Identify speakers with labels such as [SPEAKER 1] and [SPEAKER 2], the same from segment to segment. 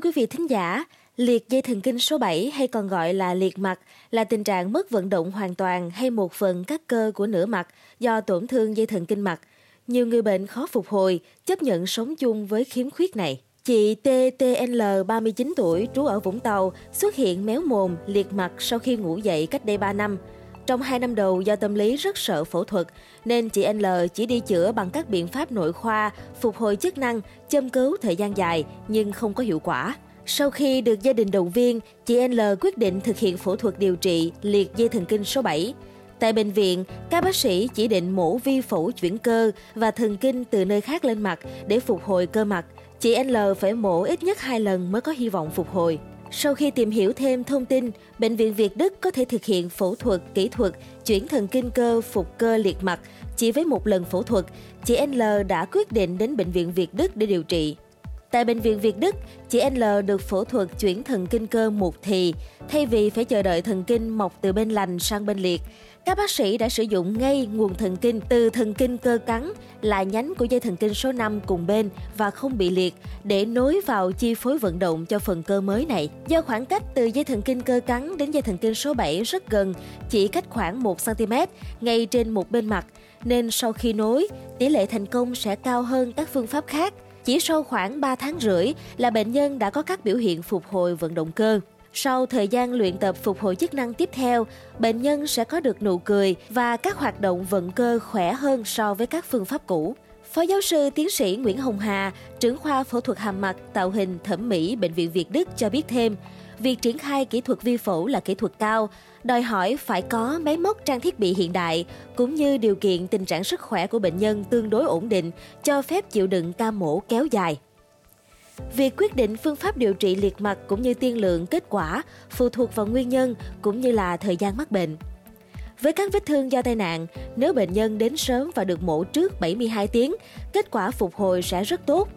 [SPEAKER 1] Thưa quý vị thính giả, liệt dây thần kinh số 7 hay còn gọi là liệt mặt là tình trạng mất vận động hoàn toàn hay một phần các cơ của nửa mặt do tổn thương dây thần kinh mặt. Nhiều người bệnh khó phục hồi, chấp nhận sống chung với khiếm khuyết này. Chị TTL 39 tuổi trú ở Vũng Tàu xuất hiện méo mồm, liệt mặt sau khi ngủ dậy cách đây 3 năm. Trong 2 năm đầu do tâm lý rất sợ phẫu thuật nên chị L chỉ đi chữa bằng các biện pháp nội khoa, phục hồi chức năng, châm cứu thời gian dài nhưng không có hiệu quả. Sau khi được gia đình động viên, chị L quyết định thực hiện phẫu thuật điều trị liệt dây thần kinh số 7. Tại bệnh viện, các bác sĩ chỉ định mổ vi phẫu chuyển cơ và thần kinh từ nơi khác lên mặt để phục hồi cơ mặt. Chị L phải mổ ít nhất 2 lần mới có hy vọng phục hồi. Sau khi tìm hiểu thêm thông tin, Bệnh viện Việt Đức có thể thực hiện phẫu thuật kỹ thuật chuyển thần kinh cơ phục cơ liệt mặt chỉ với một lần phẫu thuật, chị L đã quyết định đến Bệnh viện Việt Đức để điều trị. Tại Bệnh viện Việt Đức, chị L được phẫu thuật chuyển thần kinh cơ một thì, thay vì phải chờ đợi thần kinh mọc từ bên lành sang bên liệt. Các bác sĩ đã sử dụng ngay nguồn thần kinh từ thần kinh cơ cắn là nhánh của dây thần kinh số 5 cùng bên và không bị liệt để nối vào chi phối vận động cho phần cơ mới này. Do khoảng cách từ dây thần kinh cơ cắn đến dây thần kinh số 7 rất gần, chỉ cách khoảng 1cm ngay trên một bên mặt, nên sau khi nối, tỷ lệ thành công sẽ cao hơn các phương pháp khác. Chỉ sau khoảng 3 tháng rưỡi là bệnh nhân đã có các biểu hiện phục hồi vận động cơ. Sau thời gian luyện tập phục hồi chức năng tiếp theo, bệnh nhân sẽ có được nụ cười và các hoạt động vận cơ khỏe hơn so với các phương pháp cũ. Phó giáo sư tiến sĩ Nguyễn Hồng Hà, trưởng khoa phẫu thuật hàm mặt, tạo hình, thẩm mỹ Bệnh viện Việt Đức cho biết thêm, việc triển khai kỹ thuật vi phẫu là kỹ thuật cao, đòi hỏi phải có máy móc trang thiết bị hiện đại cũng như điều kiện tình trạng sức khỏe của bệnh nhân tương đối ổn định, cho phép chịu đựng ca mổ kéo dài. Việc quyết định phương pháp điều trị liệt mặt cũng như tiên lượng kết quả phụ thuộc vào nguyên nhân cũng như là thời gian mắc bệnh. Với các vết thương do tai nạn, nếu bệnh nhân đến sớm và được mổ trước 72 tiếng, kết quả phục hồi sẽ rất tốt.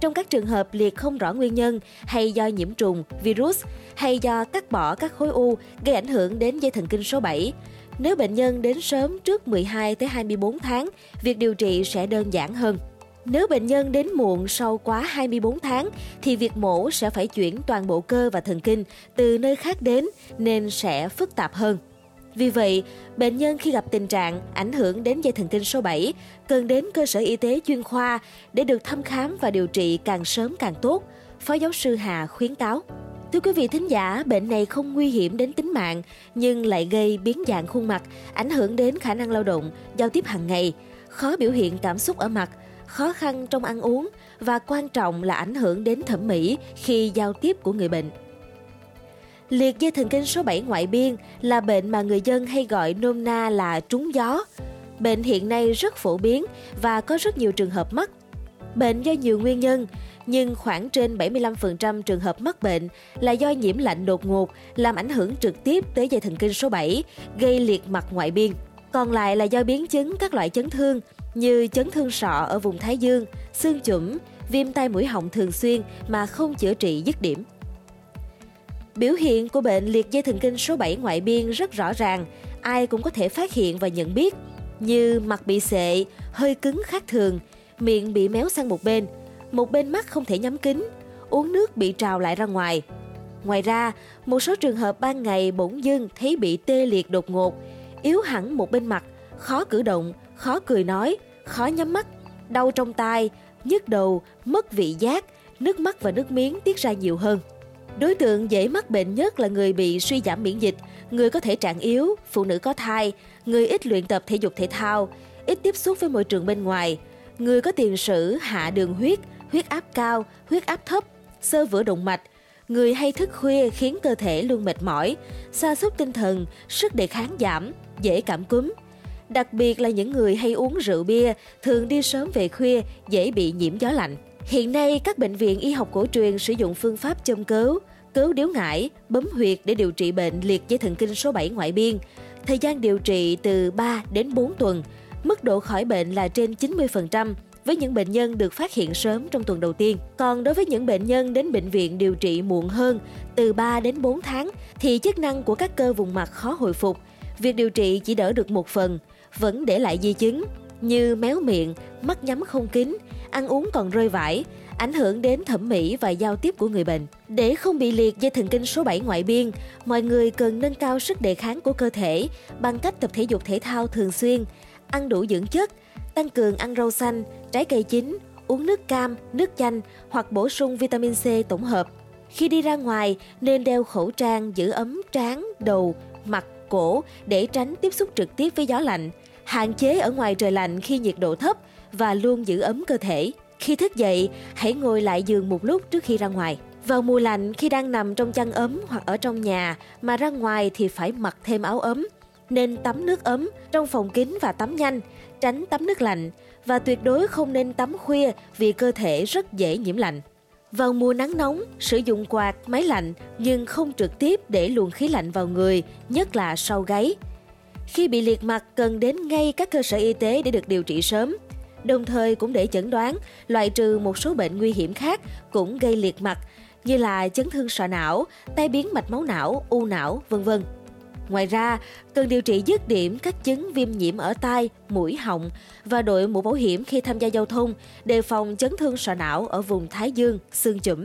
[SPEAKER 1] Trong các trường hợp liệt không rõ nguyên nhân hay do nhiễm trùng, virus hay do cắt bỏ các khối u gây ảnh hưởng đến dây thần kinh số 7, nếu bệnh nhân đến sớm trước 12 tới 24 tháng, việc điều trị sẽ đơn giản hơn. Nếu bệnh nhân đến muộn sau quá 24 tháng thì việc mổ sẽ phải chuyển toàn bộ cơ và thần kinh từ nơi khác đến nên sẽ phức tạp hơn. Vì vậy, bệnh nhân khi gặp tình trạng ảnh hưởng đến dây thần kinh số 7 cần đến cơ sở y tế chuyên khoa để được thăm khám và điều trị càng sớm càng tốt, Phó giáo sư Hà khuyến cáo. Thưa quý vị thính giả, bệnh này không nguy hiểm đến tính mạng nhưng lại gây biến dạng khuôn mặt, ảnh hưởng đến khả năng lao động, giao tiếp hàng ngày, khó biểu hiện cảm xúc ở mặt, khó khăn trong ăn uống và quan trọng là ảnh hưởng đến thẩm mỹ khi giao tiếp của người bệnh. Liệt dây thần kinh số 7 ngoại biên là bệnh mà người dân hay gọi nôm na là trúng gió. Bệnh hiện nay rất phổ biến và có rất nhiều trường hợp mắc. Bệnh do nhiều nguyên nhân, nhưng khoảng trên 75% trường hợp mắc bệnh là do nhiễm lạnh đột ngột làm ảnh hưởng trực tiếp tới dây thần kinh số 7, gây liệt mặt ngoại biên. Còn lại là do biến chứng các loại chấn thương như chấn thương sọ ở vùng thái dương, xương chủm, viêm tai mũi họng thường xuyên mà không chữa trị dứt điểm. Biểu hiện của bệnh liệt dây thần kinh số 7 ngoại biên rất rõ ràng, ai cũng có thể phát hiện và nhận biết, như mặt bị sệ, hơi cứng khác thường, miệng bị méo sang một bên, một bên mắt không thể nhắm kín, uống nước bị trào lại ra ngoài. Ngoài ra, một số trường hợp ban ngày bỗng dưng thấy bị tê liệt đột ngột, yếu hẳn một bên mặt, khó cử động, khó cười nói, khó nhắm mắt, đau trong tai, nhức đầu, mất vị giác, nước mắt và nước miếng tiết ra nhiều hơn. Đối tượng dễ mắc bệnh nhất là người bị suy giảm miễn dịch, người có thể trạng yếu, phụ nữ có thai, người ít luyện tập thể dục thể thao, ít tiếp xúc với môi trường bên ngoài, người có tiền sử hạ đường huyết, huyết áp cao, huyết áp thấp, sơ vữa động mạch, người hay thức khuya khiến cơ thể luôn mệt mỏi, sa sút tinh thần, sức đề kháng giảm, dễ cảm cúm. Đặc biệt là những người hay uống rượu bia, thường đi sớm về khuya, dễ bị nhiễm gió lạnh. Hiện nay, các bệnh viện y học cổ truyền sử dụng phương pháp châm cứu, cứu điếu ngải, bấm huyệt để điều trị bệnh liệt dây thần kinh số 7 ngoại biên. Thời gian điều trị từ 3 đến 4 tuần, mức độ khỏi bệnh là trên 90% với những bệnh nhân được phát hiện sớm trong tuần đầu tiên. Còn đối với những bệnh nhân đến bệnh viện điều trị muộn hơn, từ 3 đến 4 tháng, thì chức năng của các cơ vùng mặt khó hồi phục. Việc điều trị chỉ đỡ được một phần, vẫn để lại di chứng như méo miệng, mắt nhắm không kín, ăn uống còn rơi vải, ảnh hưởng đến thẩm mỹ và giao tiếp của người bệnh. Để không bị liệt dây thần kinh số 7 ngoại biên, mọi người cần nâng cao sức đề kháng của cơ thể bằng cách tập thể dục thể thao thường xuyên, ăn đủ dưỡng chất, tăng cường ăn rau xanh, trái cây chín, uống nước cam, nước chanh hoặc bổ sung vitamin C tổng hợp. Khi đi ra ngoài, nên đeo khẩu trang giữ ấm trán, đầu, mặt, cổ để tránh tiếp xúc trực tiếp với gió lạnh. Hạn chế ở ngoài trời lạnh khi nhiệt độ thấp và luôn giữ ấm cơ thể. Khi thức dậy, hãy ngồi lại giường một lúc trước khi ra ngoài. Vào mùa lạnh, khi đang nằm trong chăn ấm hoặc ở trong nhà mà ra ngoài thì phải mặc thêm áo ấm. Nên tắm nước ấm trong phòng kín và tắm nhanh, tránh tắm nước lạnh và tuyệt đối không nên tắm khuya vì cơ thể rất dễ nhiễm lạnh. Vào mùa nắng nóng, sử dụng quạt, máy lạnh nhưng không trực tiếp để luồng khí lạnh vào người, nhất là sau gáy. Khi bị liệt mặt cần đến ngay các cơ sở y tế để được điều trị sớm. Đồng thời cũng để chẩn đoán, loại trừ một số bệnh nguy hiểm khác cũng gây liệt mặt như là chấn thương sọ não, tai biến mạch máu não, u não, vân vân. Ngoài ra, cần điều trị dứt điểm các chứng viêm nhiễm ở tai, mũi, họng và đội mũ bảo hiểm khi tham gia giao thông, đề phòng chấn thương sọ não ở vùng thái dương, xương chủm.